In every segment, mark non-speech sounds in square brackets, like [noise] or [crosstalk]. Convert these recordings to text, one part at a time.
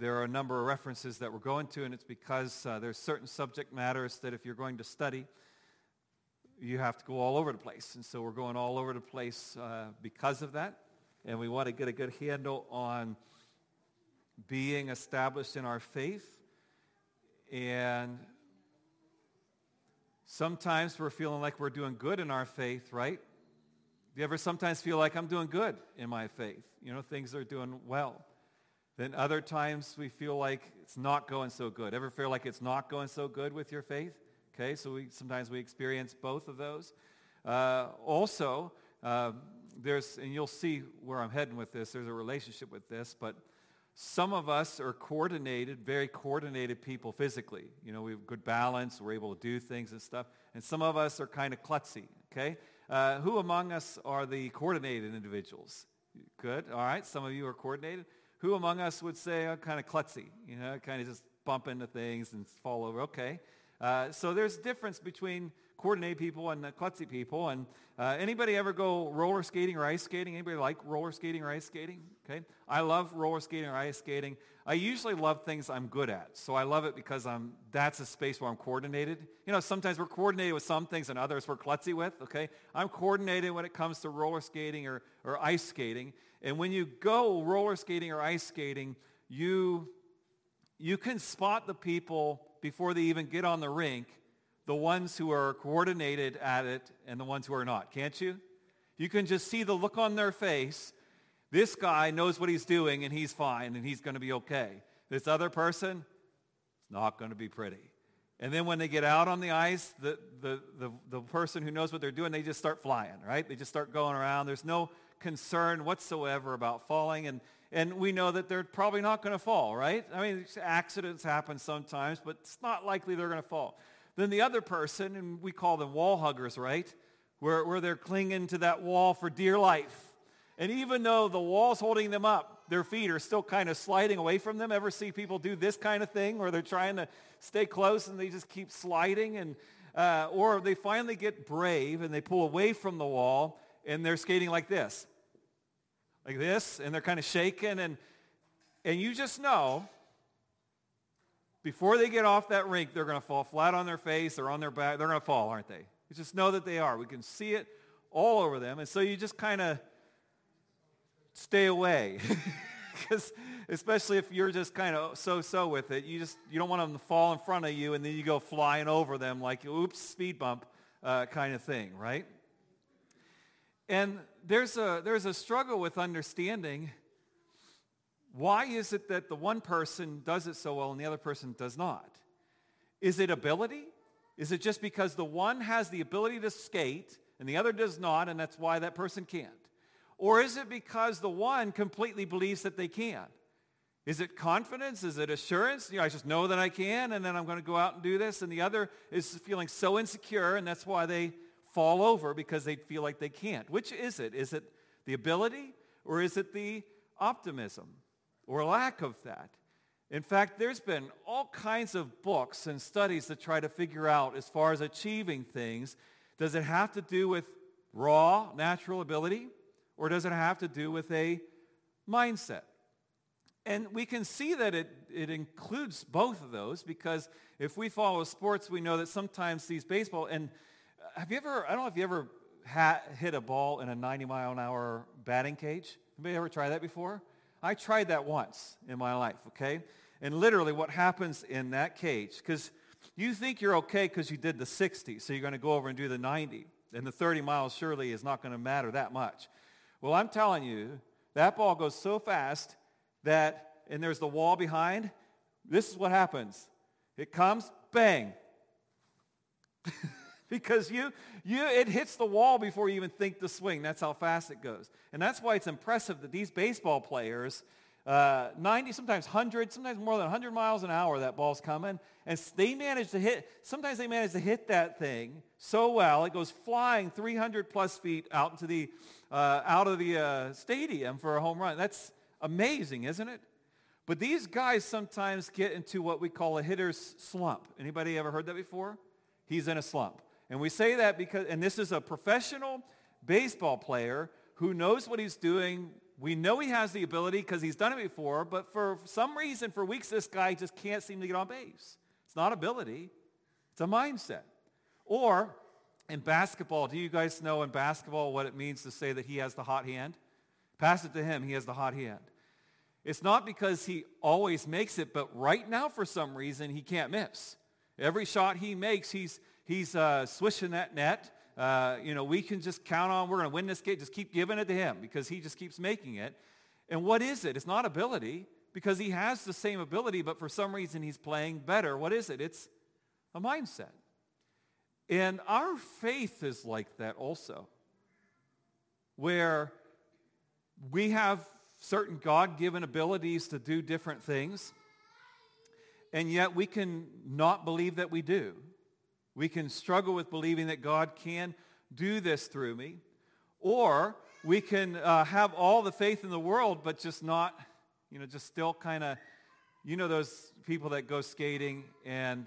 there are a number of references that we're going to, and it's because uh, there's certain subject matters that if you're going to study, you have to go all over the place. And so we're going all over the place uh, because of that. And we want to get a good handle on being established in our faith. And sometimes we're feeling like we're doing good in our faith, right? Do you ever sometimes feel like I'm doing good in my faith? You know, things are doing well. Then other times we feel like it's not going so good. Ever feel like it's not going so good with your faith? Okay, so we, sometimes we experience both of those. Uh, also, uh, there's, and you'll see where I'm heading with this, there's a relationship with this, but some of us are coordinated, very coordinated people physically. You know, we have good balance, we're able to do things and stuff. And some of us are kind of klutzy, okay? Uh, who among us are the coordinated individuals? Good, all right, some of you are coordinated. Who among us would say I'm kind of klutzy, you know, kind of just bump into things and fall over? Okay. Uh, so there's a difference between coordinated people and klutzy people. And uh, anybody ever go roller skating or ice skating? Anybody like roller skating or ice skating? Okay. I love roller skating or ice skating. I usually love things I'm good at. So I love it because I'm, that's a space where I'm coordinated. You know, sometimes we're coordinated with some things and others we're klutzy with, okay? I'm coordinated when it comes to roller skating or, or ice skating. And when you go roller skating or ice skating, you, you can spot the people before they even get on the rink, the ones who are coordinated at it and the ones who are not, can't you? You can just see the look on their face. This guy knows what he's doing and he's fine and he's going to be okay. This other person, it's not going to be pretty. And then when they get out on the ice, the, the, the, the, person who knows what they're doing, they just start flying, right? They just start going around. There's no concern whatsoever about falling. And, and we know that they're probably not going to fall, right? I mean, accidents happen sometimes, but it's not likely they're going to fall. Then the other person, and we call them wall huggers, right? Where, where they're clinging to that wall for dear life. And even though the wall's holding them up, their feet are still kind of sliding away from them. Ever see people do this kind of thing where they're trying to stay close and they just keep sliding? And, uh, or they finally get brave and they pull away from the wall and they're skating like this like this, and they're kind of shaking, and, and you just know before they get off that rink, they're going to fall flat on their face or on their back. They're going to fall, aren't they? You just know that they are. We can see it all over them. And so you just kind of stay away. [laughs] Because especially if you're just kind of so-so with it, you just you don't want them to fall in front of you and then you go flying over them like, oops, speed bump uh, kind of thing, right? And there's a, there's a struggle with understanding why is it that the one person does it so well and the other person does not? Is it ability? Is it just because the one has the ability to skate and the other does not and that's why that person can't? Or is it because the one completely believes that they can? Is it confidence? Is it assurance? You know, I just know that I can and then I'm going to go out and do this. And the other is feeling so insecure and that's why they fall over because they feel like they can't. Which is it? Is it the ability or is it the optimism or lack of that? In fact, there's been all kinds of books and studies that try to figure out as far as achieving things, does it have to do with raw natural ability or does it have to do with a mindset? And we can see that it, it includes both of those because if we follow sports, we know that sometimes these baseball, and uh, have you ever, I don't know if you ever ha- hit a ball in a 90 mile an hour batting cage. Anybody ever try that before? I tried that once in my life, okay? And literally what happens in that cage, because you think you're okay because you did the 60, so you're going to go over and do the 90. And the 30 miles surely is not going to matter that much. Well, I'm telling you, that ball goes so fast that, and there's the wall behind, this is what happens. It comes, bang. [laughs] because you, you, it hits the wall before you even think to swing. That's how fast it goes. And that's why it's impressive that these baseball players, uh, 90, sometimes 100, sometimes more than 100 miles an hour that ball's coming, and they manage to hit, sometimes they manage to hit that thing so well, it goes flying 300 plus feet out into the, uh, out of the uh, stadium for a home run. That's amazing, isn't it? But these guys sometimes get into what we call a hitter's slump. Anybody ever heard that before? He's in a slump. And we say that because, and this is a professional baseball player who knows what he's doing We know he has the ability because he's done it before, but for some reason, for weeks, this guy just can't seem to get on base. It's not ability. It's a mindset. Or in basketball, do you guys know in basketball what it means to say that he has the hot hand? Pass it to him, he has the hot hand. It's not because he always makes it, but right now for some reason he can't miss. Every shot he makes, he's, he's uh, swishing that net. Uh, you know, we can just count on we're going to win this game. Just keep giving it to him because he just keeps making it. And what is it? It's not ability because he has the same ability, but for some reason he's playing better. What is it? It's a mindset. And our faith is like that also, where we have certain God-given abilities to do different things, and yet we can not believe that we do. We can struggle with believing that God can do this through me, or we can uh, have all the faith in the world, but just not, you know, just still kind of, you know, those people that go skating and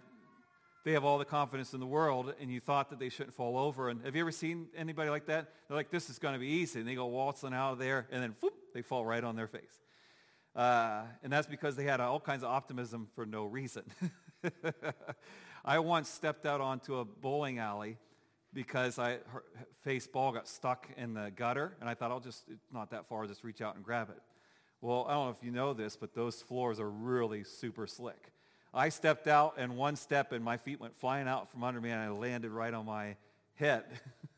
they have all the confidence in the world and you thought that they shouldn't fall over. And have you ever seen anybody like that? They're like, this is going to be easy. And they go waltzing out of there and then whoop, they fall right on their face. Uh, and that's because they had all kinds of optimism for no reason. [laughs] I once stepped out onto a bowling alley because I her face ball got stuck in the gutter, and I thought I'll just not that far, I'll just reach out and grab it. Well, I don't know if you know this, but those floors are really super slick. I stepped out, and one step, and my feet went flying out from under me, and I landed right on my head.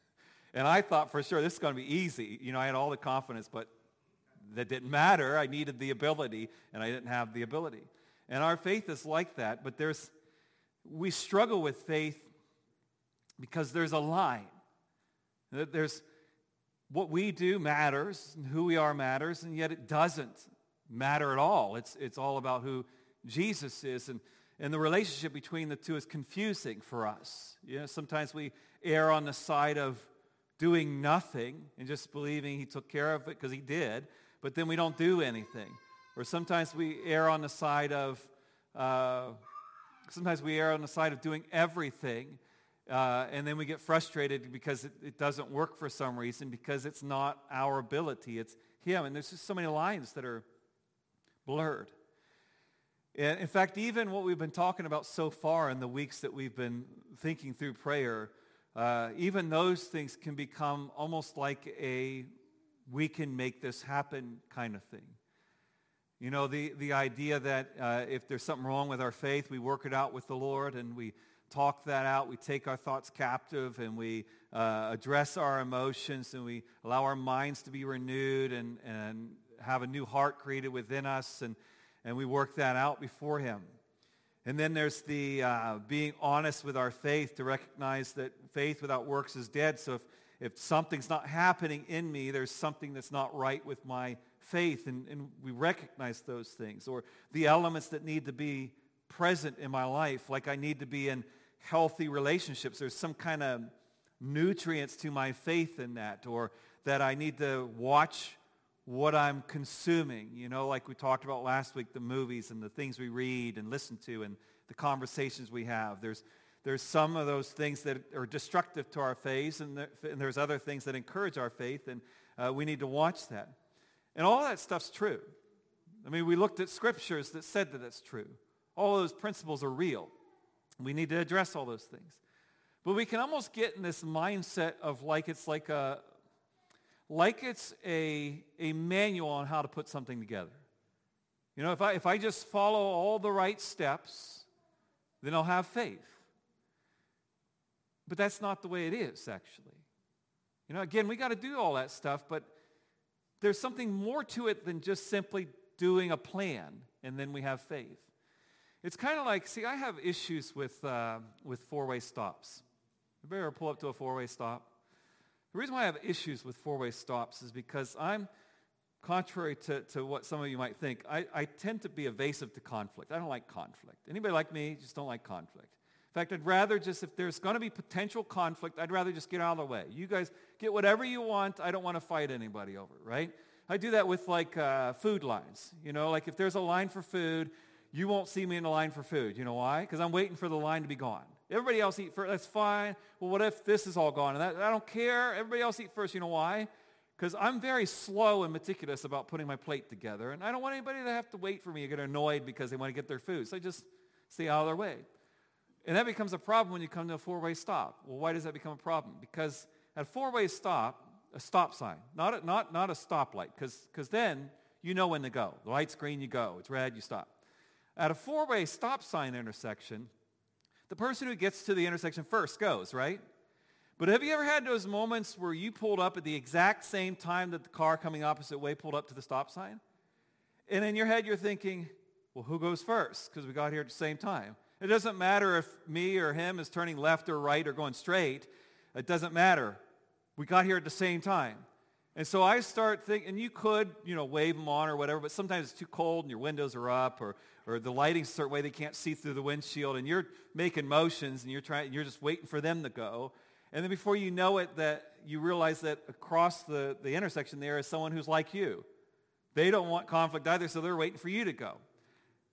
[laughs] and I thought for sure this is going to be easy. You know, I had all the confidence, but that didn't matter. I needed the ability, and I didn't have the ability. And our faith is like that, but there's, we struggle with faith because there's a line. There's, what we do matters, and who we are matters, and yet it doesn't matter at all. It's, it's all about who Jesus is. And, and the relationship between the two is confusing for us. You know, sometimes we err on the side of doing nothing and just believing he took care of it because he did, but then we don't do anything. Or sometimes we err on the side of, uh, sometimes we err on the side of doing everything, uh, and then we get frustrated because it, it doesn't work for some reason because it's not our ability, it's him. And there's just so many lines that are blurred. And in fact, even what we've been talking about so far in the weeks that we've been thinking through prayer, uh, even those things can become almost like a we can make this happen kind of thing. You know, the, the idea that uh, if there's something wrong with our faith, we work it out with the Lord and we talk that out. We take our thoughts captive and we uh, address our emotions and we allow our minds to be renewed and, and have a new heart created within us. And, and we work that out before him. And then there's the uh, being honest with our faith to recognize that faith without works is dead. So if, if something's not happening in me, there's something that's not right with my faith. And, and we recognize those things. Or the elements that need to be present in my life, like I need to be in healthy relationships. There's some kind of nutrients to my faith in that. Or that I need to watch what I'm consuming. You know, like we talked about last week, the movies and the things we read and listen to and the conversations we have. There's, there's some of those things that are destructive to our faith, and, there, and there's other things that encourage our faith, and uh, we need to watch that. And all that stuff's true. I mean, we looked at scriptures that said that it's true. All those principles are real. We need to address all those things. But we can almost get in this mindset of like it's like a, like it's a, a manual on how to put something together. You know, if I, if I just follow all the right steps, then I'll have faith. But that's not the way it is, actually. You know, again, we got to do all that stuff, but there's something more to it than just simply doing a plan and then we have faith. It's kind of like, see, I have issues with, uh, with four-way stops. You ever pull up to a four-way stop? The reason why I have issues with four-way stops is because I'm, contrary to, to what some of you might think, I, I tend to be evasive to conflict. I don't like conflict. Anybody like me just don't like conflict. In fact, I'd rather just, if there's going to be potential conflict, I'd rather just get out of the way. You guys get whatever you want. I don't want to fight anybody over right? I do that with like uh, food lines. You know, like if there's a line for food, you won't see me in the line for food. You know why? Because I'm waiting for the line to be gone. Everybody else eat first. That's fine. Well, what if this is all gone? And that, I don't care. Everybody else eat first. You know why? because I'm very slow and meticulous about putting my plate together, and I don't want anybody to have to wait for me or get annoyed because they want to get their food. So I just stay out of their way. And that becomes a problem when you come to a four-way stop. Well, why does that become a problem? Because at a four-way stop, a stop sign, not a, not, not a stoplight, because then you know when to go. The light's green, you go. It's red, you stop. At a four-way stop sign intersection, the person who gets to the intersection first goes, right? But have you ever had those moments where you pulled up at the exact same time that the car coming opposite way pulled up to the stop sign? And in your head you're thinking, well, who goes first? Because we got here at the same time. It doesn't matter if me or him is turning left or right or going straight. It doesn't matter. We got here at the same time. And so I start thinking, and you could, you know, wave them on or whatever, but sometimes it's too cold and your windows are up or, or the lighting's a certain way they can't see through the windshield and you're making motions and you're trying, you're just waiting for them to go. And then before you know it, that you realize that across the, the intersection there is someone who's like you. They don't want conflict either, so they're waiting for you to go.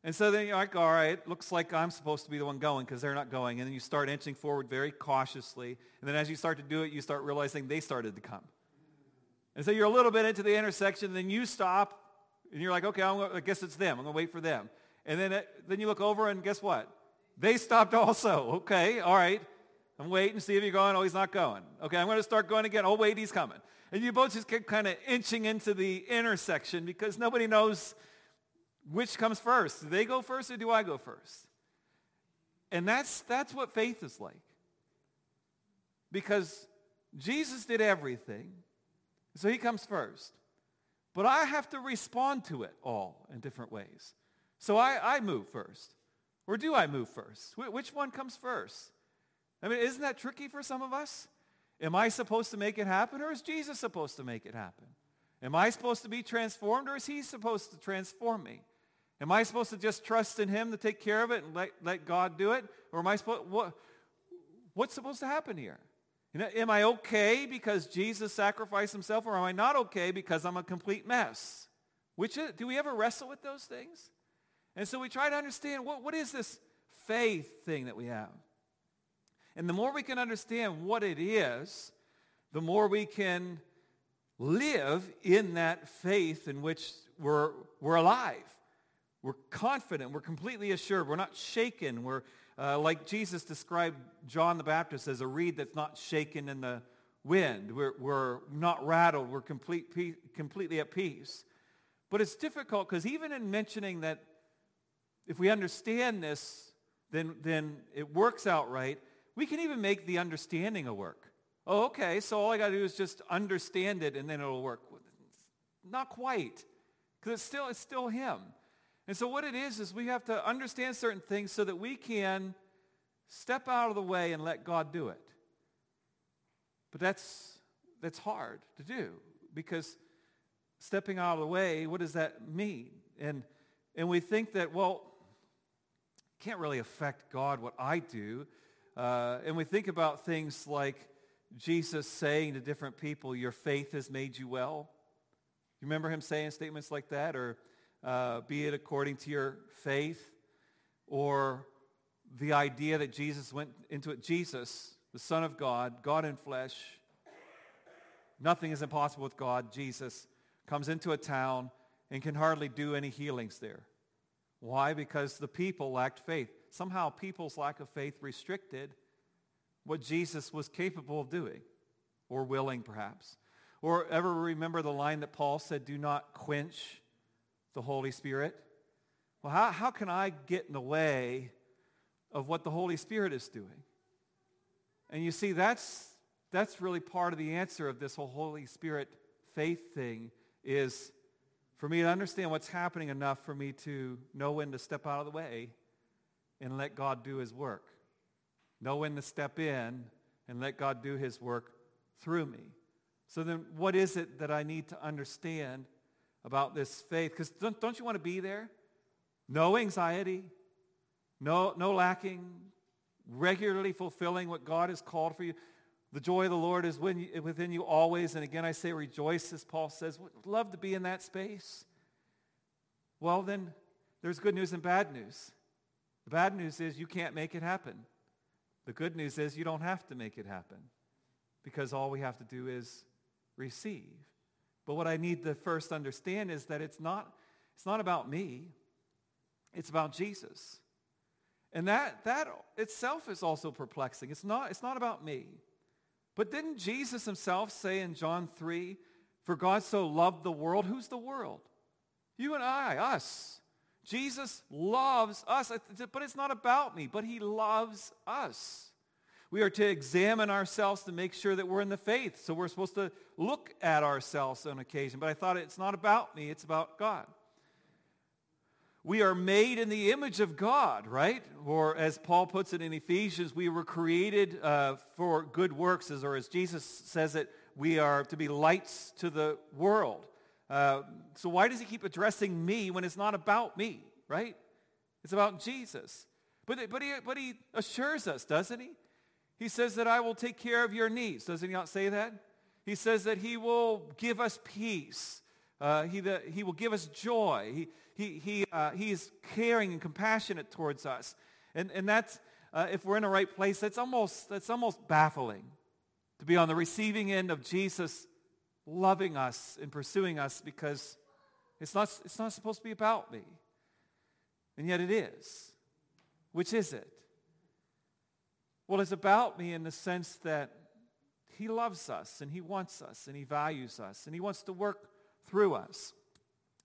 And so then you're like, all right, looks like I'm supposed to be the one going because they're not going. And then you start inching forward very cautiously. And then as you start to do it, you start realizing they started to come. And so you're a little bit into the intersection, then you stop, and you're like, okay, gonna, i guess it's them. I'm going to wait for them. And then, it, then you look over, and guess what? They stopped also. Okay, all right. I'm waiting to see if you're going. Oh, he's not going. Okay, I'm going to start going again. Oh, wait, he's coming. And you both just get kind of inching into the intersection because nobody knows which comes first. Do they go first or do I go first? And that's, that's what faith is like. Because Jesus did everything, so he comes first. But I have to respond to it all in different ways. So I, I move first. Or do I move first? Wh- which one comes first? I mean, isn't that tricky for some of us? Am I supposed to make it happen or is Jesus supposed to make it happen? Am I supposed to be transformed or is he supposed to transform me? Am I supposed to just trust in him to take care of it and let, let God do it? Or am I supposed, what, what's supposed to happen here? You know, am I okay because Jesus sacrificed himself or am I not okay because I'm a complete mess? Which is, do we ever wrestle with those things? And so we try to understand what, what is this faith thing that we have? And the more we can understand what it is, the more we can live in that faith in which we're, we're alive. We're confident. We're completely assured. We're not shaken. We're uh, like Jesus described John the Baptist as a reed that's not shaken in the wind. We're, we're not rattled. We're complete, completely at peace. But it's difficult because even in mentioning that if we understand this, then, then it works out right, we can even make the understanding a work. Oh, okay, so all I got to do is just understand it and then it'll work. Not quite, because it's still, it's still him. And so what it is, is we have to understand certain things so that we can step out of the way and let God do it. But that's, that's hard to do because stepping out of the way, what does that mean? And, and we think that, well, can't really affect God what I do. Uh, and we think about things like Jesus saying to different people, your faith has made you well. You remember him saying statements like that? Or uh, be it according to your faith or the idea that Jesus went into it. Jesus, the Son of God, God in flesh, nothing is impossible with God. Jesus comes into a town and can hardly do any healings there. Why? Because the people lacked faith somehow people's lack of faith restricted what Jesus was capable of doing, or willing perhaps. Or ever remember the line that Paul said, do not quench the Holy Spirit? Well, how, how can I get in the way of what the Holy Spirit is doing? And you see, that's, that's really part of the answer of this whole Holy Spirit faith thing is for me to understand what's happening enough for me to know when to step out of the way and let God do his work. Know when to step in and let God do his work through me. So then what is it that I need to understand about this faith? Because don't, don't you want to be there? No anxiety, no, no lacking, regularly fulfilling what God has called for you. The joy of the Lord is within you always. And again, I say rejoice, as Paul says. Would love to be in that space. Well, then there's good news and bad news. The bad news is you can't make it happen. The good news is you don't have to make it happen because all we have to do is receive. But what I need to first understand is that it's not, it's not about me. It's about Jesus. And that, that itself is also perplexing. It's not, it's not about me. But didn't Jesus himself say in John 3, for God so loved the world? Who's the world? You and I, us. Jesus loves us, but it's not about me, but he loves us. We are to examine ourselves to make sure that we're in the faith. So we're supposed to look at ourselves on occasion. But I thought it's not about me, it's about God. We are made in the image of God, right? Or as Paul puts it in Ephesians, we were created uh, for good works, as, or as Jesus says it, we are to be lights to the world. Uh, so why does he keep addressing me when it's not about me, right? It's about Jesus. But, but, he, but he assures us, doesn't he? He says that I will take care of your needs. Doesn't he not say that? He says that he will give us peace. Uh, he, the, he will give us joy. He, he, he, uh, he is caring and compassionate towards us. And, and that's, uh, if we're in the right place, that's almost, that's almost baffling to be on the receiving end of Jesus loving us and pursuing us because it's not, it's not supposed to be about me. And yet it is. Which is it? Well, it's about me in the sense that he loves us and he wants us and he values us and he wants to work through us.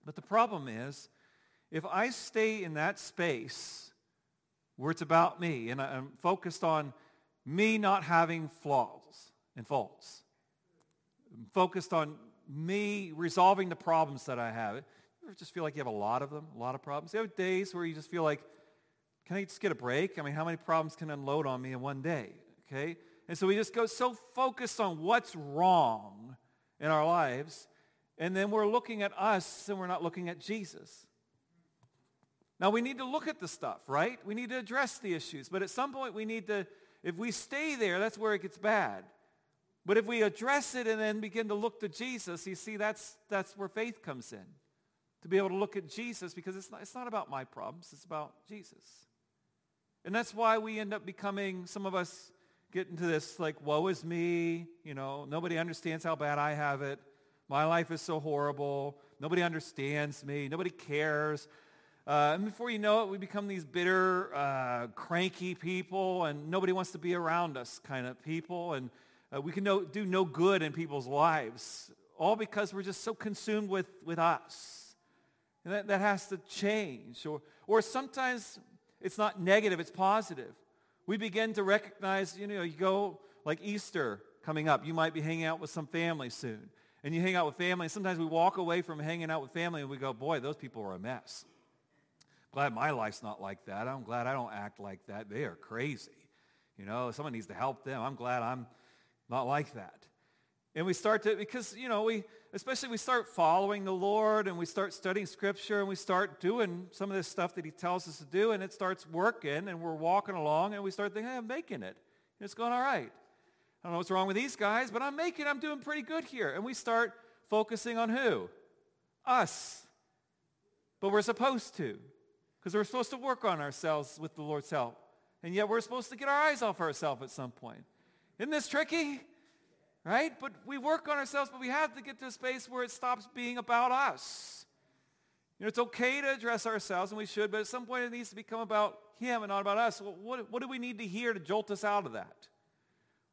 But the problem is, if I stay in that space where it's about me and I'm focused on me not having flaws and faults, focused on me resolving the problems that I have. You just feel like you have a lot of them, a lot of problems? You have days where you just feel like, can I just get a break? I mean, how many problems can unload on me in one day? Okay? And so we just go so focused on what's wrong in our lives, and then we're looking at us and we're not looking at Jesus. Now we need to look at the stuff, right? We need to address the issues. But at some point we need to, if we stay there, that's where it gets bad. But if we address it and then begin to look to Jesus, you see, that's, that's where faith comes in. To be able to look at Jesus because it's not, it's not about my problems, it's about Jesus. And that's why we end up becoming, some of us get into this like, woe is me, you know, nobody understands how bad I have it. My life is so horrible. Nobody understands me. Nobody cares. Uh, and before you know it, we become these bitter, uh, cranky people, and nobody wants to be around us kind of people. And uh, we can no, do no good in people's lives, all because we're just so consumed with, with us. And that, that has to change. Or, or sometimes it's not negative, it's positive. We begin to recognize, you know, you go like Easter coming up. You might be hanging out with some family soon. And you hang out with family. And sometimes we walk away from hanging out with family and we go, boy, those people are a mess. Glad my life's not like that. I'm glad I don't act like that. They are crazy. You know, someone needs to help them. I'm glad I'm not like that. And we start to, because, you know, we, especially we start following the Lord and we start studying Scripture and we start doing some of this stuff that he tells us to do and it starts working and we're walking along and we start thinking, hey, I'm making it. It's going all right. I don't know what's wrong with these guys, but I'm making, I'm doing pretty good here. And we start focusing on who? Us. But we're supposed to because we're supposed to work on ourselves with the Lord's help. And yet we're supposed to get our eyes off ourselves at some point. Isn't this tricky? Right? But we work on ourselves, but we have to get to a space where it stops being about us. You know, it's okay to address ourselves, and we should, but at some point it needs to become about him and not about us. Well, what, what do we need to hear to jolt us out of that?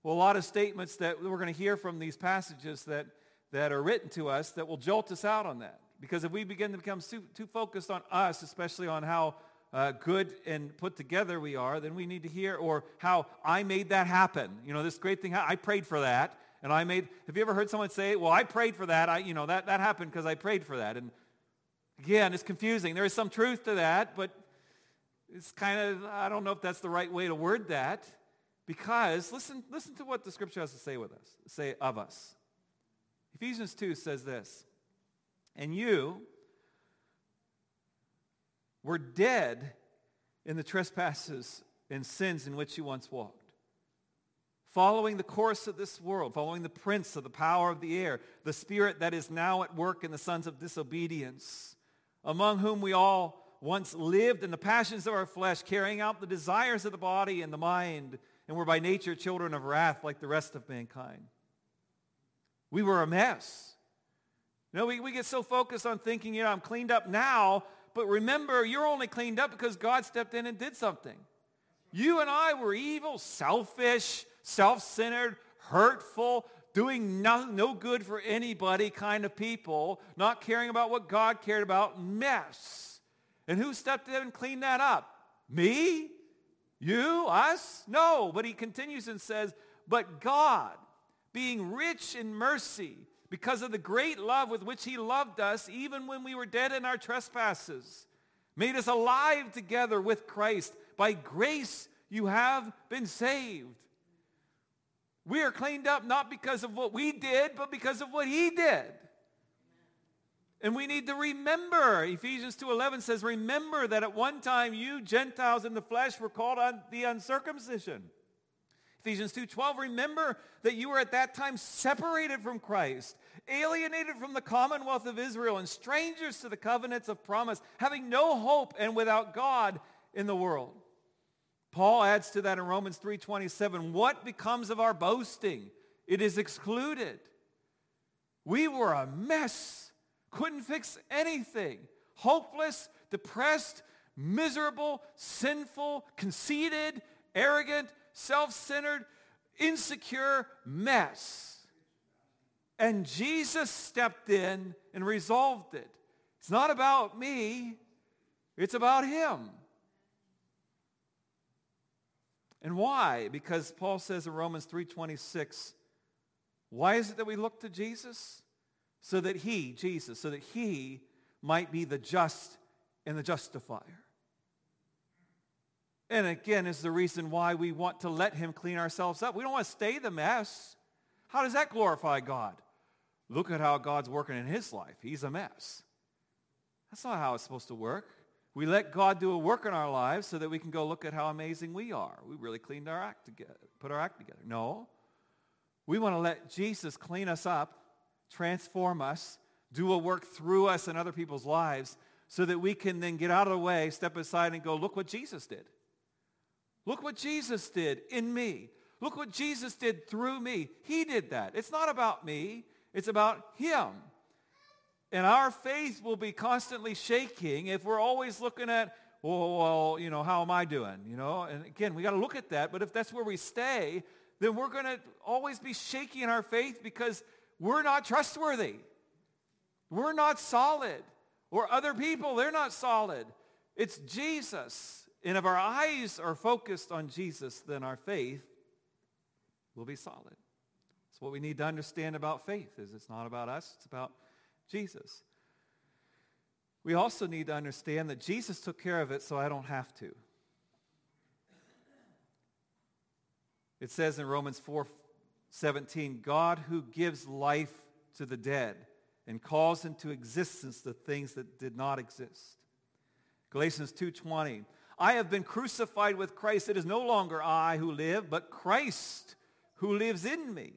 Well, a lot of statements that we're going to hear from these passages that, that are written to us that will jolt us out on that. Because if we begin to become too, too focused on us, especially on how uh, good and put together we are, then we need to hear, or how I made that happen. You know, this great thing, I prayed for that, and I made, have you ever heard someone say, well, I prayed for that, I, you know, that, that happened because I prayed for that. And again, it's confusing. There is some truth to that, but it's kind of, I don't know if that's the right way to word that, because listen, listen to what the scripture has to say with us, say of us. Ephesians 2 says this, and you, were dead in the trespasses and sins in which you once walked. Following the course of this world, following the prince of the power of the air, the spirit that is now at work in the sons of disobedience, among whom we all once lived in the passions of our flesh, carrying out the desires of the body and the mind, and were by nature children of wrath like the rest of mankind. We were a mess. You know, we, we get so focused on thinking, you know, I'm cleaned up now, but remember, you're only cleaned up because God stepped in and did something. You and I were evil, selfish, self-centered, hurtful, doing no, no good for anybody kind of people, not caring about what God cared about, mess. And who stepped in and cleaned that up? Me? You? Us? No. But he continues and says, but God, being rich in mercy, because of the great love with which he loved us, even when we were dead in our trespasses, made us alive together with Christ. By grace you have been saved. We are cleaned up not because of what we did, but because of what he did. And we need to remember, Ephesians 2.11 says, remember that at one time you Gentiles in the flesh were called on the uncircumcision. Ephesians 2.12, remember that you were at that time separated from Christ, alienated from the commonwealth of Israel, and strangers to the covenants of promise, having no hope and without God in the world. Paul adds to that in Romans 3.27, what becomes of our boasting? It is excluded. We were a mess, couldn't fix anything, hopeless, depressed, miserable, sinful, conceited, arrogant, self-centered, insecure mess. And Jesus stepped in and resolved it. It's not about me. It's about him. And why? Because Paul says in Romans 3.26, why is it that we look to Jesus? So that he, Jesus, so that he might be the just and the justifier. And again, is the reason why we want to let him clean ourselves up. We don't want to stay the mess. How does that glorify God? Look at how God's working in his life. He's a mess. That's not how it's supposed to work. We let God do a work in our lives so that we can go look at how amazing we are. We really cleaned our act together, put our act together. No. We want to let Jesus clean us up, transform us, do a work through us in other people's lives so that we can then get out of the way, step aside and go, look what Jesus did. Look what Jesus did in me. Look what Jesus did through me. He did that. It's not about me. It's about him. And our faith will be constantly shaking if we're always looking at, well, well you know, how am I doing? You know, and again, we got to look at that. But if that's where we stay, then we're going to always be shaky in our faith because we're not trustworthy. We're not solid. Or other people, they're not solid. It's Jesus. And if our eyes are focused on Jesus, then our faith will be solid. That's what we need to understand about faith is it's not about us, it's about Jesus. We also need to understand that Jesus took care of it so I don't have to. It says in Romans 4, 17, God who gives life to the dead and calls into existence the things that did not exist. Galatians 2.20, I have been crucified with Christ. It is no longer I who live, but Christ who lives in me.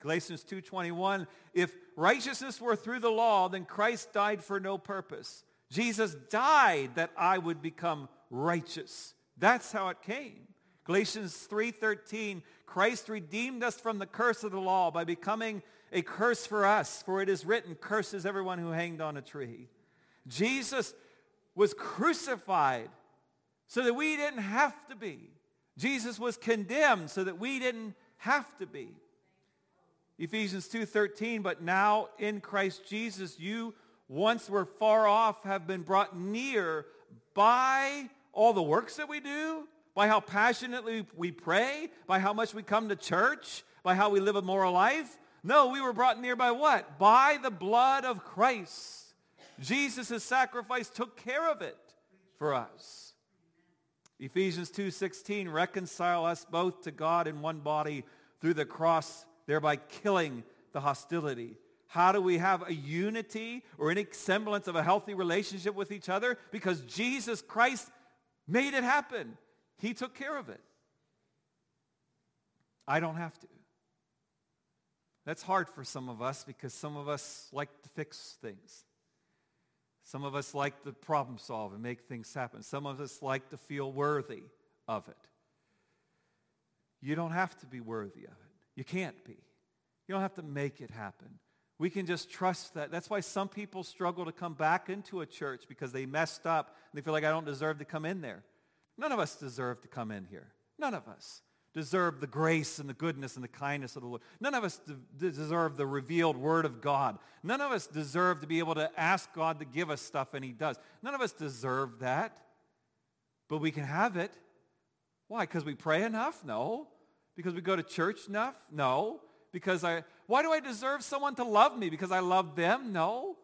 Galatians 2.21, if righteousness were through the law, then Christ died for no purpose. Jesus died that I would become righteous. That's how it came. Galatians 3.13, Christ redeemed us from the curse of the law by becoming a curse for us, for it is written, curses everyone who hanged on a tree. Jesus was crucified so that we didn't have to be. Jesus was condemned so that we didn't have to be. Ephesians 2.13, but now in Christ Jesus, you once were far off have been brought near by all the works that we do, by how passionately we pray, by how much we come to church, by how we live a moral life. No, we were brought near by what? By the blood of Christ. Jesus' sacrifice took care of it for us. Ephesians 2.16, reconcile us both to God in one body through the cross, thereby killing the hostility. How do we have a unity or any semblance of a healthy relationship with each other? Because Jesus Christ made it happen. He took care of it. I don't have to. That's hard for some of us because some of us like to fix things. Some of us like to problem solve and make things happen. Some of us like to feel worthy of it. You don't have to be worthy of it. You can't be. You don't have to make it happen. We can just trust that. That's why some people struggle to come back into a church because they messed up and they feel like I don't deserve to come in there. None of us deserve to come in here. None of us deserve the grace and the goodness and the kindness of the Lord. None of us de- deserve the revealed word of God. None of us deserve to be able to ask God to give us stuff and he does. None of us deserve that. But we can have it. Why? Because we pray enough? No. Because we go to church enough? No. Because I, why do I deserve someone to love me? Because I love them? No.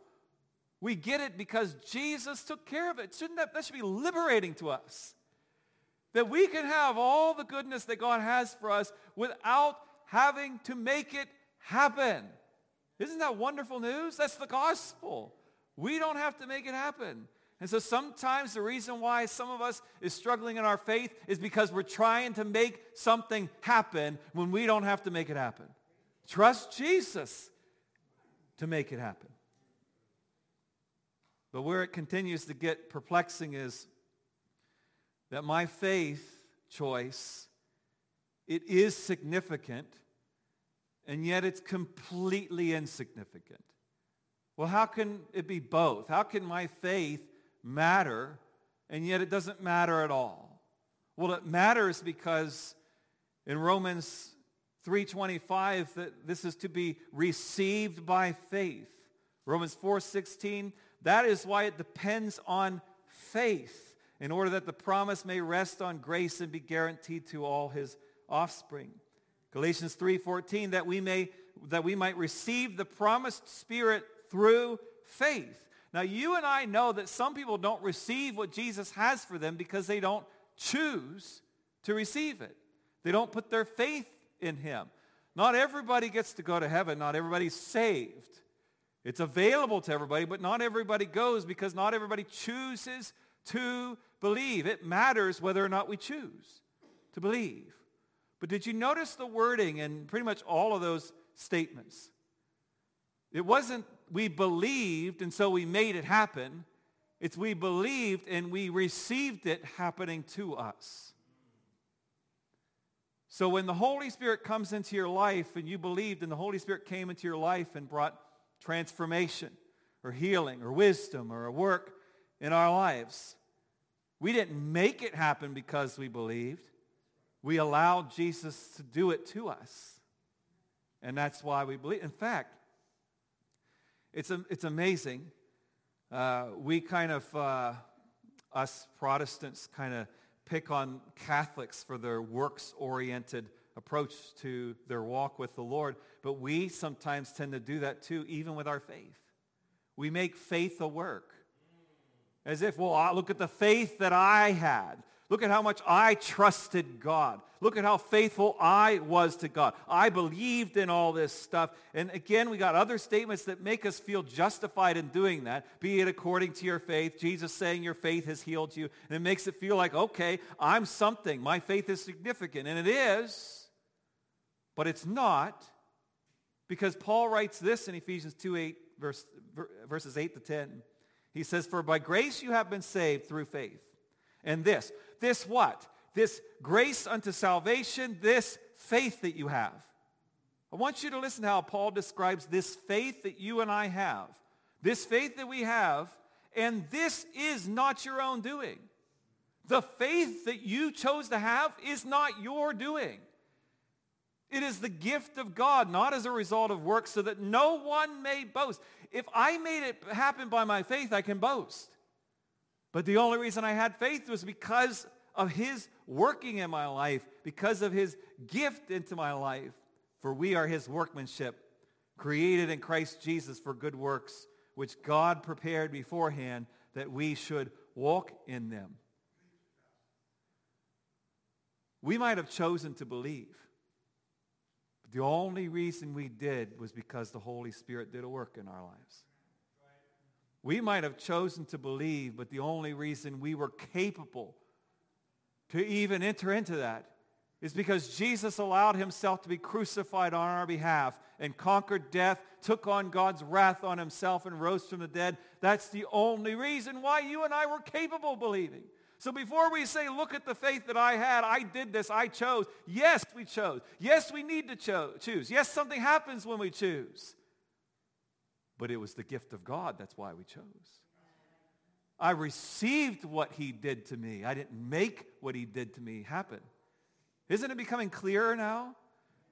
We get it because Jesus took care of it. Shouldn't that, that should be liberating to us. That we can have all the goodness that God has for us without having to make it happen. Isn't that wonderful news? That's the gospel. We don't have to make it happen. And so sometimes the reason why some of us is struggling in our faith is because we're trying to make something happen when we don't have to make it happen. Trust Jesus to make it happen. But where it continues to get perplexing is that my faith choice, it is significant, and yet it's completely insignificant. Well, how can it be both? How can my faith matter, and yet it doesn't matter at all. Well, it matters because in Romans 3.25 that this is to be received by faith. Romans 4.16, that is why it depends on faith in order that the promise may rest on grace and be guaranteed to all his offspring. Galatians 3.14, that we may that we might receive the promised spirit through faith. Now, you and I know that some people don't receive what Jesus has for them because they don't choose to receive it. They don't put their faith in him. Not everybody gets to go to heaven. Not everybody's saved. It's available to everybody, but not everybody goes because not everybody chooses to believe. It matters whether or not we choose to believe. But did you notice the wording in pretty much all of those statements? It wasn't we believed and so we made it happen. It's we believed and we received it happening to us. So when the Holy Spirit comes into your life and you believed and the Holy Spirit came into your life and brought transformation or healing or wisdom or a work in our lives, we didn't make it happen because we believed. We allowed Jesus to do it to us. And that's why we believe. In fact, it's, it's amazing. Uh, we kind of, uh, us Protestants kind of pick on Catholics for their works-oriented approach to their walk with the Lord, but we sometimes tend to do that too, even with our faith. We make faith a work. As if, well, look at the faith that I had. Look at how much I trusted God. Look at how faithful I was to God. I believed in all this stuff. And again, we got other statements that make us feel justified in doing that. Be it according to your faith. Jesus saying your faith has healed you. And it makes it feel like, okay, I'm something. My faith is significant. And it is. But it's not. Because Paul writes this in Ephesians 2, 8, verse, verses 8 to 10. He says, For by grace you have been saved through faith. And this, this what? This grace unto salvation, this faith that you have. I want you to listen to how Paul describes this faith that you and I have. This faith that we have, and this is not your own doing. The faith that you chose to have is not your doing. It is the gift of God, not as a result of works, so that no one may boast. If I made it happen by my faith, I can boast. But the only reason I had faith was because of his working in my life, because of his gift into my life. For we are his workmanship, created in Christ Jesus for good works, which God prepared beforehand that we should walk in them. We might have chosen to believe. But the only reason we did was because the Holy Spirit did a work in our lives. We might have chosen to believe, but the only reason we were capable to even enter into that is because Jesus allowed himself to be crucified on our behalf and conquered death, took on God's wrath on himself and rose from the dead. That's the only reason why you and I were capable of believing. So before we say, look at the faith that I had, I did this, I chose. Yes, we chose. Yes, we need to cho- choose. Yes, something happens when we choose. But it was the gift of God. That's why we chose. I received what he did to me. I didn't make what he did to me happen. Isn't it becoming clearer now?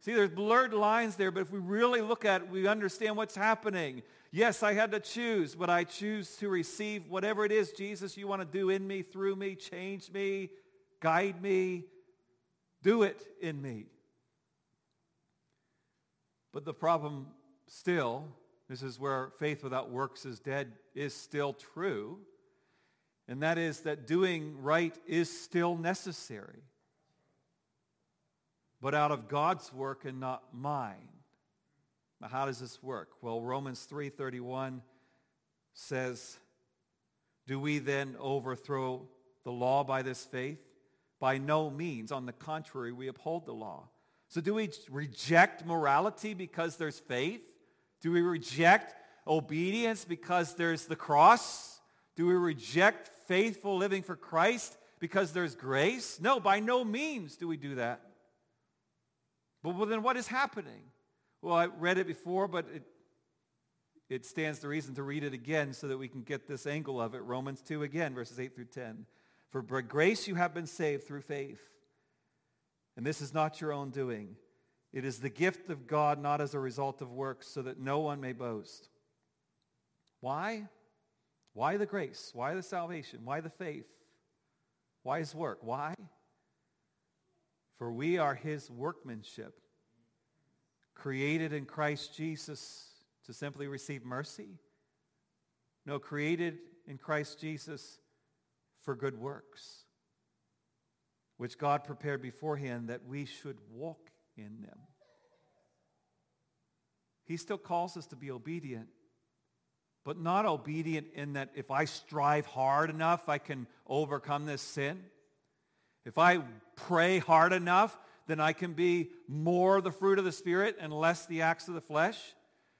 See, there's blurred lines there, but if we really look at it, we understand what's happening. Yes, I had to choose, but I choose to receive whatever it is, Jesus, you want to do in me, through me, change me, guide me, do it in me. But the problem still, this is where faith without works is dead, is still true. And that is that doing right is still necessary. But out of God's work and not mine. Now how does this work? Well, Romans 3.31 says, Do we then overthrow the law by this faith? By no means. On the contrary, we uphold the law. So do we reject morality because there's faith? Do we reject obedience because there's the cross? Do we reject faithful living for Christ because there's grace? No, by no means do we do that. But well, then what is happening? Well, I read it before, but it, it stands to reason to read it again so that we can get this angle of it. Romans 2 again, verses 8 through 10. For by grace you have been saved through faith. And this is not your own doing. It is the gift of God, not as a result of works, so that no one may boast. Why? Why the grace? Why the salvation? Why the faith? Why his work? Why? For we are his workmanship, created in Christ Jesus to simply receive mercy. No, created in Christ Jesus for good works, which God prepared beforehand that we should walk in them. He still calls us to be obedient, but not obedient in that if I strive hard enough, I can overcome this sin. If I pray hard enough, then I can be more the fruit of the Spirit and less the acts of the flesh.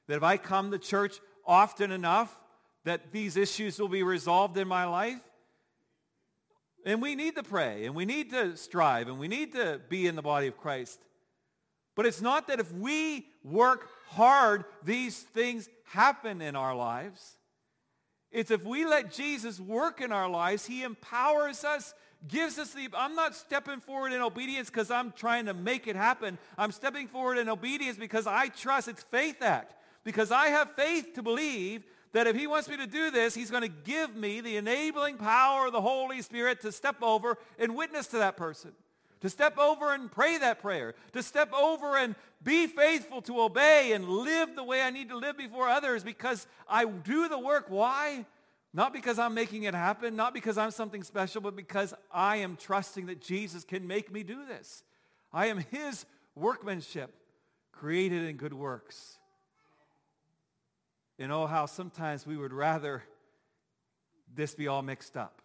That if I come to church often enough, that these issues will be resolved in my life. And we need to pray, and we need to strive, and we need to be in the body of Christ. But it's not that if we work hard, these things happen in our lives. It's if we let Jesus work in our lives, he empowers us, gives us the, I'm not stepping forward in obedience because I'm trying to make it happen. I'm stepping forward in obedience because I trust it's faith act. Because I have faith to believe that if he wants me to do this, he's going to give me the enabling power of the Holy Spirit to step over and witness to that person. To step over and pray that prayer. To step over and be faithful to obey and live the way I need to live before others because I do the work. Why? Not because I'm making it happen, not because I'm something special, but because I am trusting that Jesus can make me do this. I am his workmanship, created in good works. You know how sometimes we would rather this be all mixed up.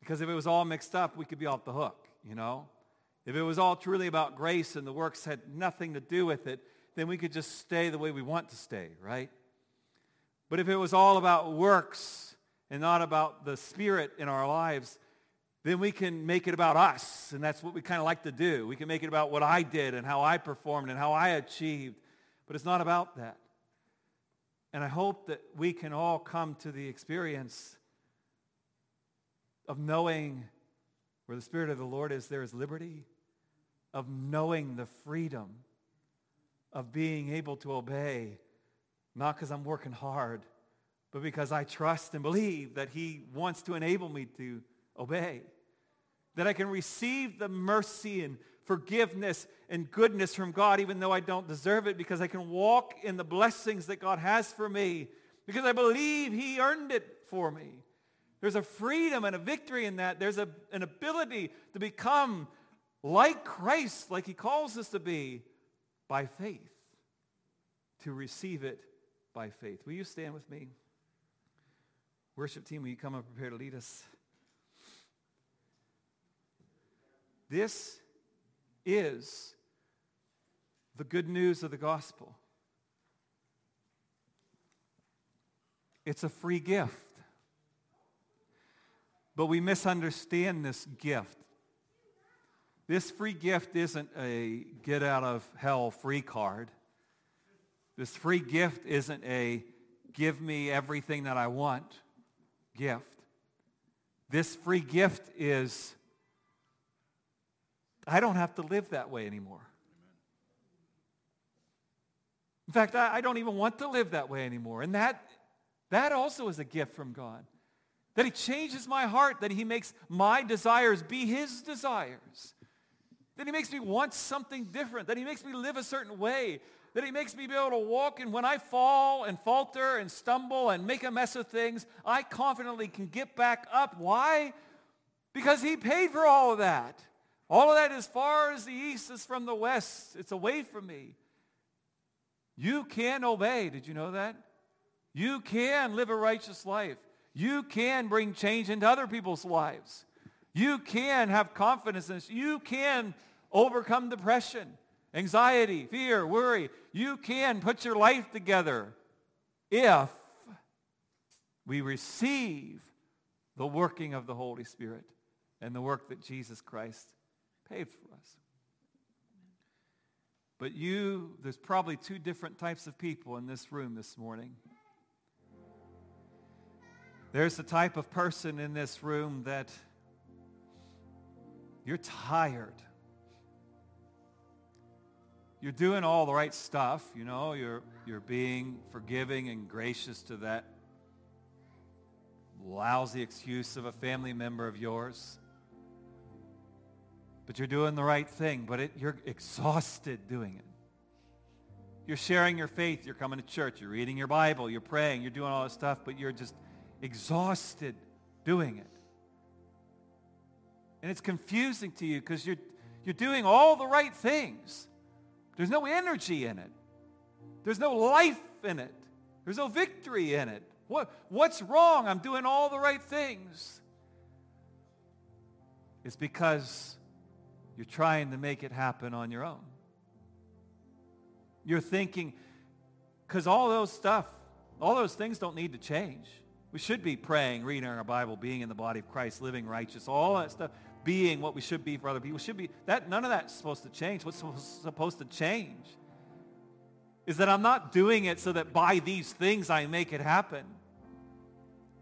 Because if it was all mixed up, we could be off the hook, you know? If it was all truly about grace and the works had nothing to do with it, then we could just stay the way we want to stay, right? But if it was all about works and not about the Spirit in our lives, then we can make it about us. And that's what we kind of like to do. We can make it about what I did and how I performed and how I achieved. But it's not about that. And I hope that we can all come to the experience of knowing where the Spirit of the Lord is, there is liberty, of knowing the freedom of being able to obey, not because I'm working hard, but because I trust and believe that He wants to enable me to obey. That I can receive the mercy and forgiveness and goodness from God even though I don't deserve it because I can walk in the blessings that God has for me because I believe he earned it for me. There's a freedom and a victory in that. There's a, an ability to become like Christ, like he calls us to be, by faith, to receive it by faith. Will you stand with me? Worship team, will you come and prepare to lead us? This is the good news of the gospel. It's a free gift. But we misunderstand this gift. This free gift isn't a get out of hell free card. This free gift isn't a give me everything that I want gift. This free gift is, I don't have to live that way anymore. In fact, I, I don't even want to live that way anymore. And that, that also is a gift from God. That he changes my heart, that he makes my desires be his desires. That he makes me want something different, that he makes me live a certain way, that he makes me be able to walk. And when I fall and falter and stumble and make a mess of things, I confidently can get back up. Why? Because he paid for all of that. All of that as far as the east is from the west. It's away from me. You can obey. Did you know that? You can live a righteous life. You can bring change into other people's lives. You can have confidence in. You can overcome depression, anxiety, fear, worry. You can put your life together if we receive the working of the Holy Spirit and the work that Jesus Christ paid for us. But you, there's probably two different types of people in this room this morning. There's the type of person in this room that you're tired. You're doing all the right stuff, you know, you're, you're being forgiving and gracious to that lousy excuse of a family member of yours. But you're doing the right thing, but it, you're exhausted doing it. You're sharing your faith, you're coming to church, you're reading your Bible, you're praying, you're doing all this stuff, but you're just exhausted doing it. And it's confusing to you because you're, you're doing all the right things. There's no energy in it. There's no life in it. There's no victory in it. What, what's wrong? I'm doing all the right things. It's because you're trying to make it happen on your own. You're thinking, because all those stuff, all those things don't need to change. We should be praying, reading our Bible, being in the body of Christ, living righteous, all that stuff, being what we should be for other people. Should be that none of that's supposed to change. What's supposed to change is that I'm not doing it so that by these things I make it happen.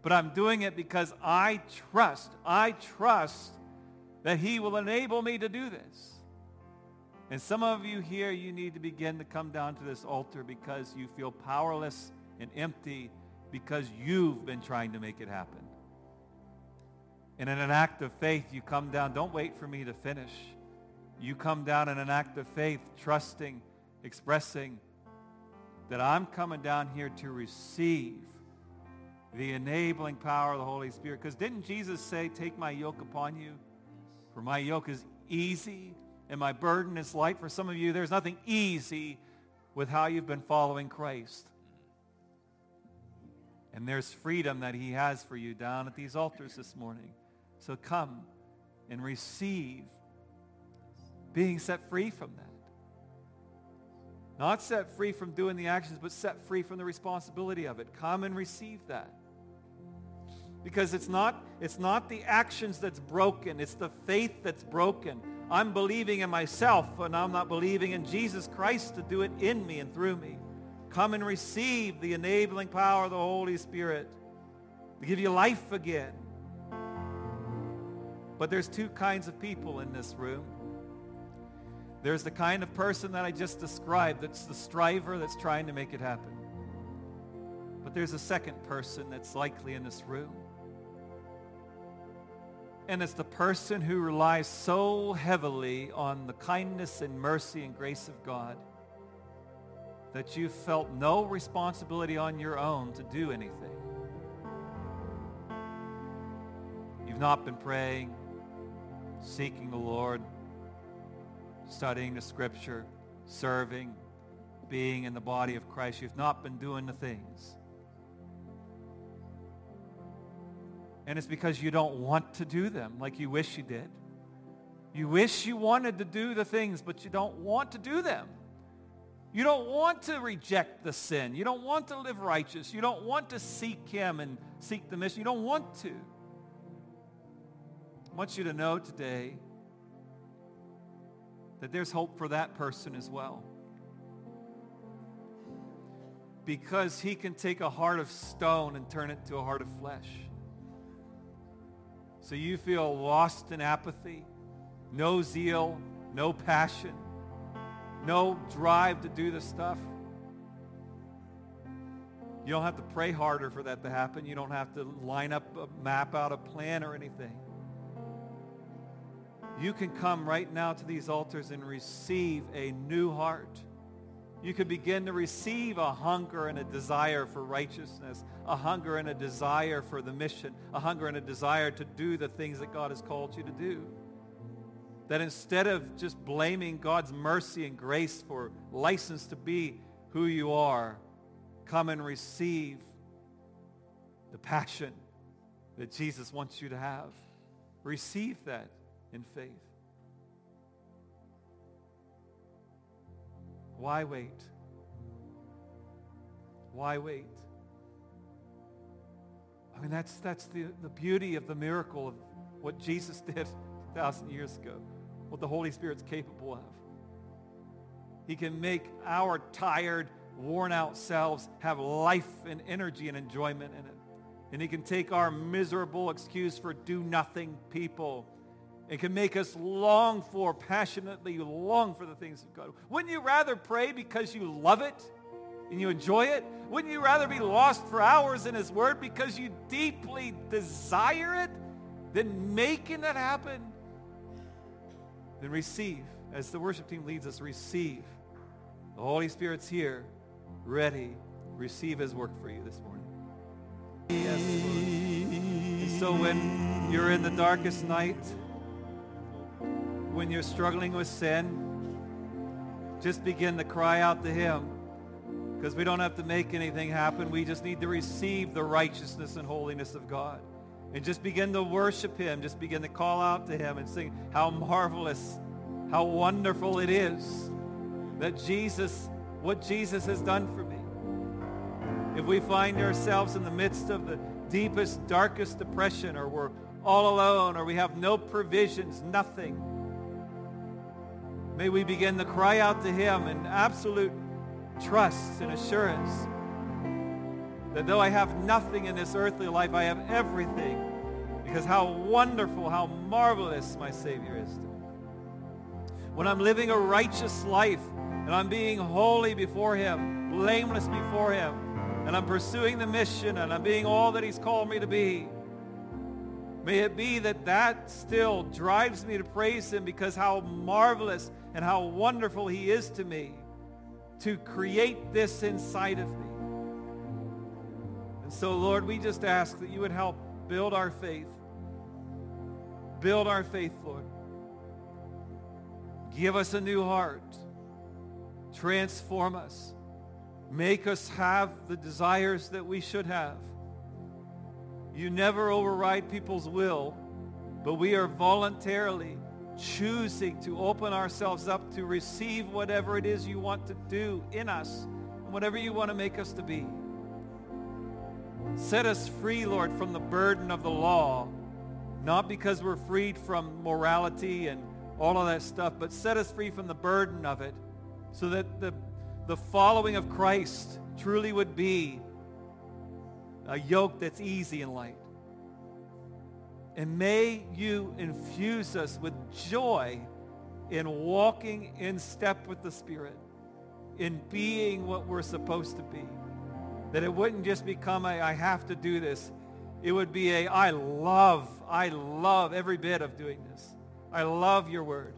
But I'm doing it because I trust, I trust that he will enable me to do this. And some of you here, you need to begin to come down to this altar because you feel powerless and empty because you've been trying to make it happen. And in an act of faith, you come down. Don't wait for me to finish. You come down in an act of faith, trusting, expressing that I'm coming down here to receive the enabling power of the Holy Spirit. Because didn't Jesus say, take my yoke upon you? For my yoke is easy and my burden is light. For some of you, there's nothing easy with how you've been following Christ. And there's freedom that he has for you down at these altars this morning. So come and receive being set free from that. Not set free from doing the actions, but set free from the responsibility of it. Come and receive that. Because it's not, it's not the actions that's broken. It's the faith that's broken. I'm believing in myself and I'm not believing in Jesus Christ to do it in me and through me. Come and receive the enabling power of the Holy Spirit to give you life again. But there's two kinds of people in this room. There's the kind of person that I just described that's the striver that's trying to make it happen. But there's a second person that's likely in this room. And it's the person who relies so heavily on the kindness and mercy and grace of God that you felt no responsibility on your own to do anything. You've not been praying, seeking the Lord, studying the scripture, serving, being in the body of Christ. You've not been doing the things. And it's because you don't want to do them like you wish you did. You wish you wanted to do the things, but you don't want to do them. You don't want to reject the sin. You don't want to live righteous. You don't want to seek him and seek the mission. You don't want to. I want you to know today that there's hope for that person as well. because he can take a heart of stone and turn it to a heart of flesh. So you feel lost in apathy, no zeal, no passion, no drive to do the stuff. You don't have to pray harder for that to happen. You don't have to line up, a map out a plan or anything. You can come right now to these altars and receive a new heart. You can begin to receive a hunger and a desire for righteousness, a hunger and a desire for the mission, a hunger and a desire to do the things that God has called you to do. That instead of just blaming God's mercy and grace for license to be who you are, come and receive the passion that Jesus wants you to have. Receive that in faith. Why wait? Why wait? I mean, that's, that's the, the beauty of the miracle of what Jesus [laughs] did a thousand years ago, what the Holy Spirit's capable of. He can make our tired, worn out selves have life and energy and enjoyment in it. And he can take our miserable excuse for do nothing people and can make us long for, passionately long for the things of God. Wouldn't you rather pray because you love it and you enjoy it? Wouldn't you rather be lost for hours in his word because you deeply desire it than making it happen? Then receive, as the worship team leads us, receive. The Holy Spirit's here ready, receive his work for you this morning. Yes, and so when you're in the darkest night, when you're struggling with sin, just begin to cry out to him because we don't have to make anything happen. We just need to receive the righteousness and holiness of God. And just begin to worship him. Just begin to call out to him and sing how marvelous, how wonderful it is that Jesus what Jesus has done for me. If we find ourselves in the midst of the deepest, darkest depression, or we're all alone, or we have no provisions, nothing, may we begin to cry out to him in absolute trust and assurance that though I have nothing in this earthly life, I have everything because how wonderful, how marvelous my Savior is to me. When I'm living a righteous life, and I'm being holy before him, blameless before him, and I'm pursuing the mission, and I'm being all that he's called me to be. May it be that that still drives me to praise him because how marvelous and how wonderful he is to me to create this inside of me. And so, Lord, we just ask that you would help build our faith. Build our faith, Lord. Give us a new heart. Transform us. Make us have the desires that we should have. You never override people's will, but we are voluntarily choosing to open ourselves up to receive whatever it is you want to do in us, whatever you want to make us to be. Set us free, Lord, from the burden of the law, not because we're freed from morality and all of that stuff, but set us free from the burden of it so that the, the following of Christ truly would be a yoke that's easy and light. And may you infuse us with joy in walking in step with the Spirit, in being what we're supposed to be. That it wouldn't just become a, I have to do this. It would be a, I love, I love every bit of doing this. I love your word.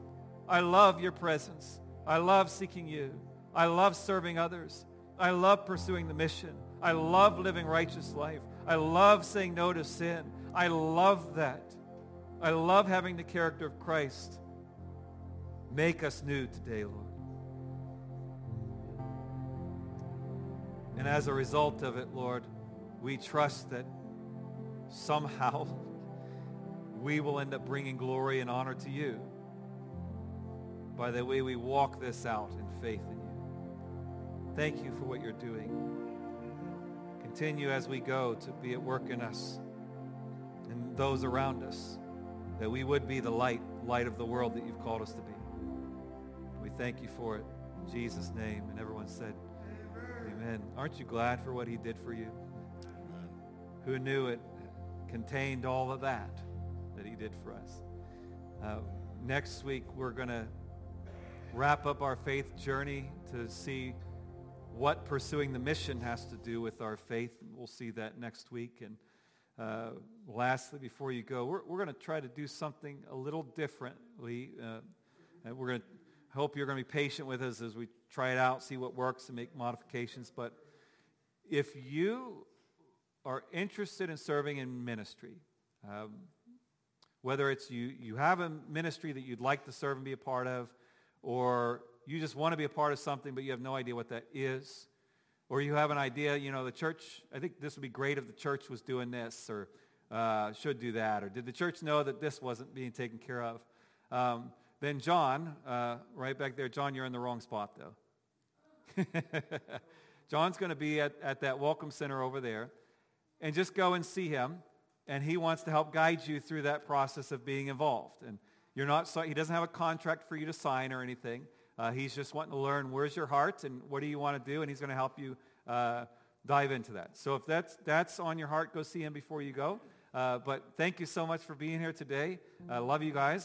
I love your presence. I love seeking you. I love serving others. I love pursuing the mission. I love living righteous life. I love saying no to sin. I love that. I love having the character of Christ. Make us new today, Lord. And as a result of it, Lord, we trust that somehow [laughs] we will end up bringing glory and honor to you by the way we walk this out in faith in you. Thank you for what you're doing. Continue as we go to be at work in us and those around us, that we would be the light, light of the world that you've called us to be. We thank you for it. In Jesus' name. And everyone said, Amen. Aren't you glad for what he did for you? Who knew it contained all of that that he did for us? Uh, next week, we're going to wrap up our faith journey to see what pursuing the mission has to do with our faith. We'll see that next week. And uh, lastly, before you go, we're, we're going to try to do something a little differently. Uh, we're going to hope you're going to be patient with us as we try it out, see what works, and make modifications. But if you are interested in serving in ministry, um, whether it's you, you have a ministry that you'd like to serve and be a part of, or you just want to be a part of something, but you have no idea what that is, or you have an idea, you know, the church, I think this would be great if the church was doing this, or uh, should do that, or did the church know that this wasn't being taken care of? Um, then John, uh, right back there, John, you're in the wrong spot though. [laughs] John's going to be at, at that welcome center over there. And just go and see him. And he wants to help guide you through that process of being involved. And you're not, he doesn't have a contract for you to sign or anything. Uh, he's just wanting to learn where's your heart and what do you want to do. And he's going to help you uh, dive into that. So if that's, that's on your heart, go see him before you go. Uh, but thank you so much for being here today. I love you guys.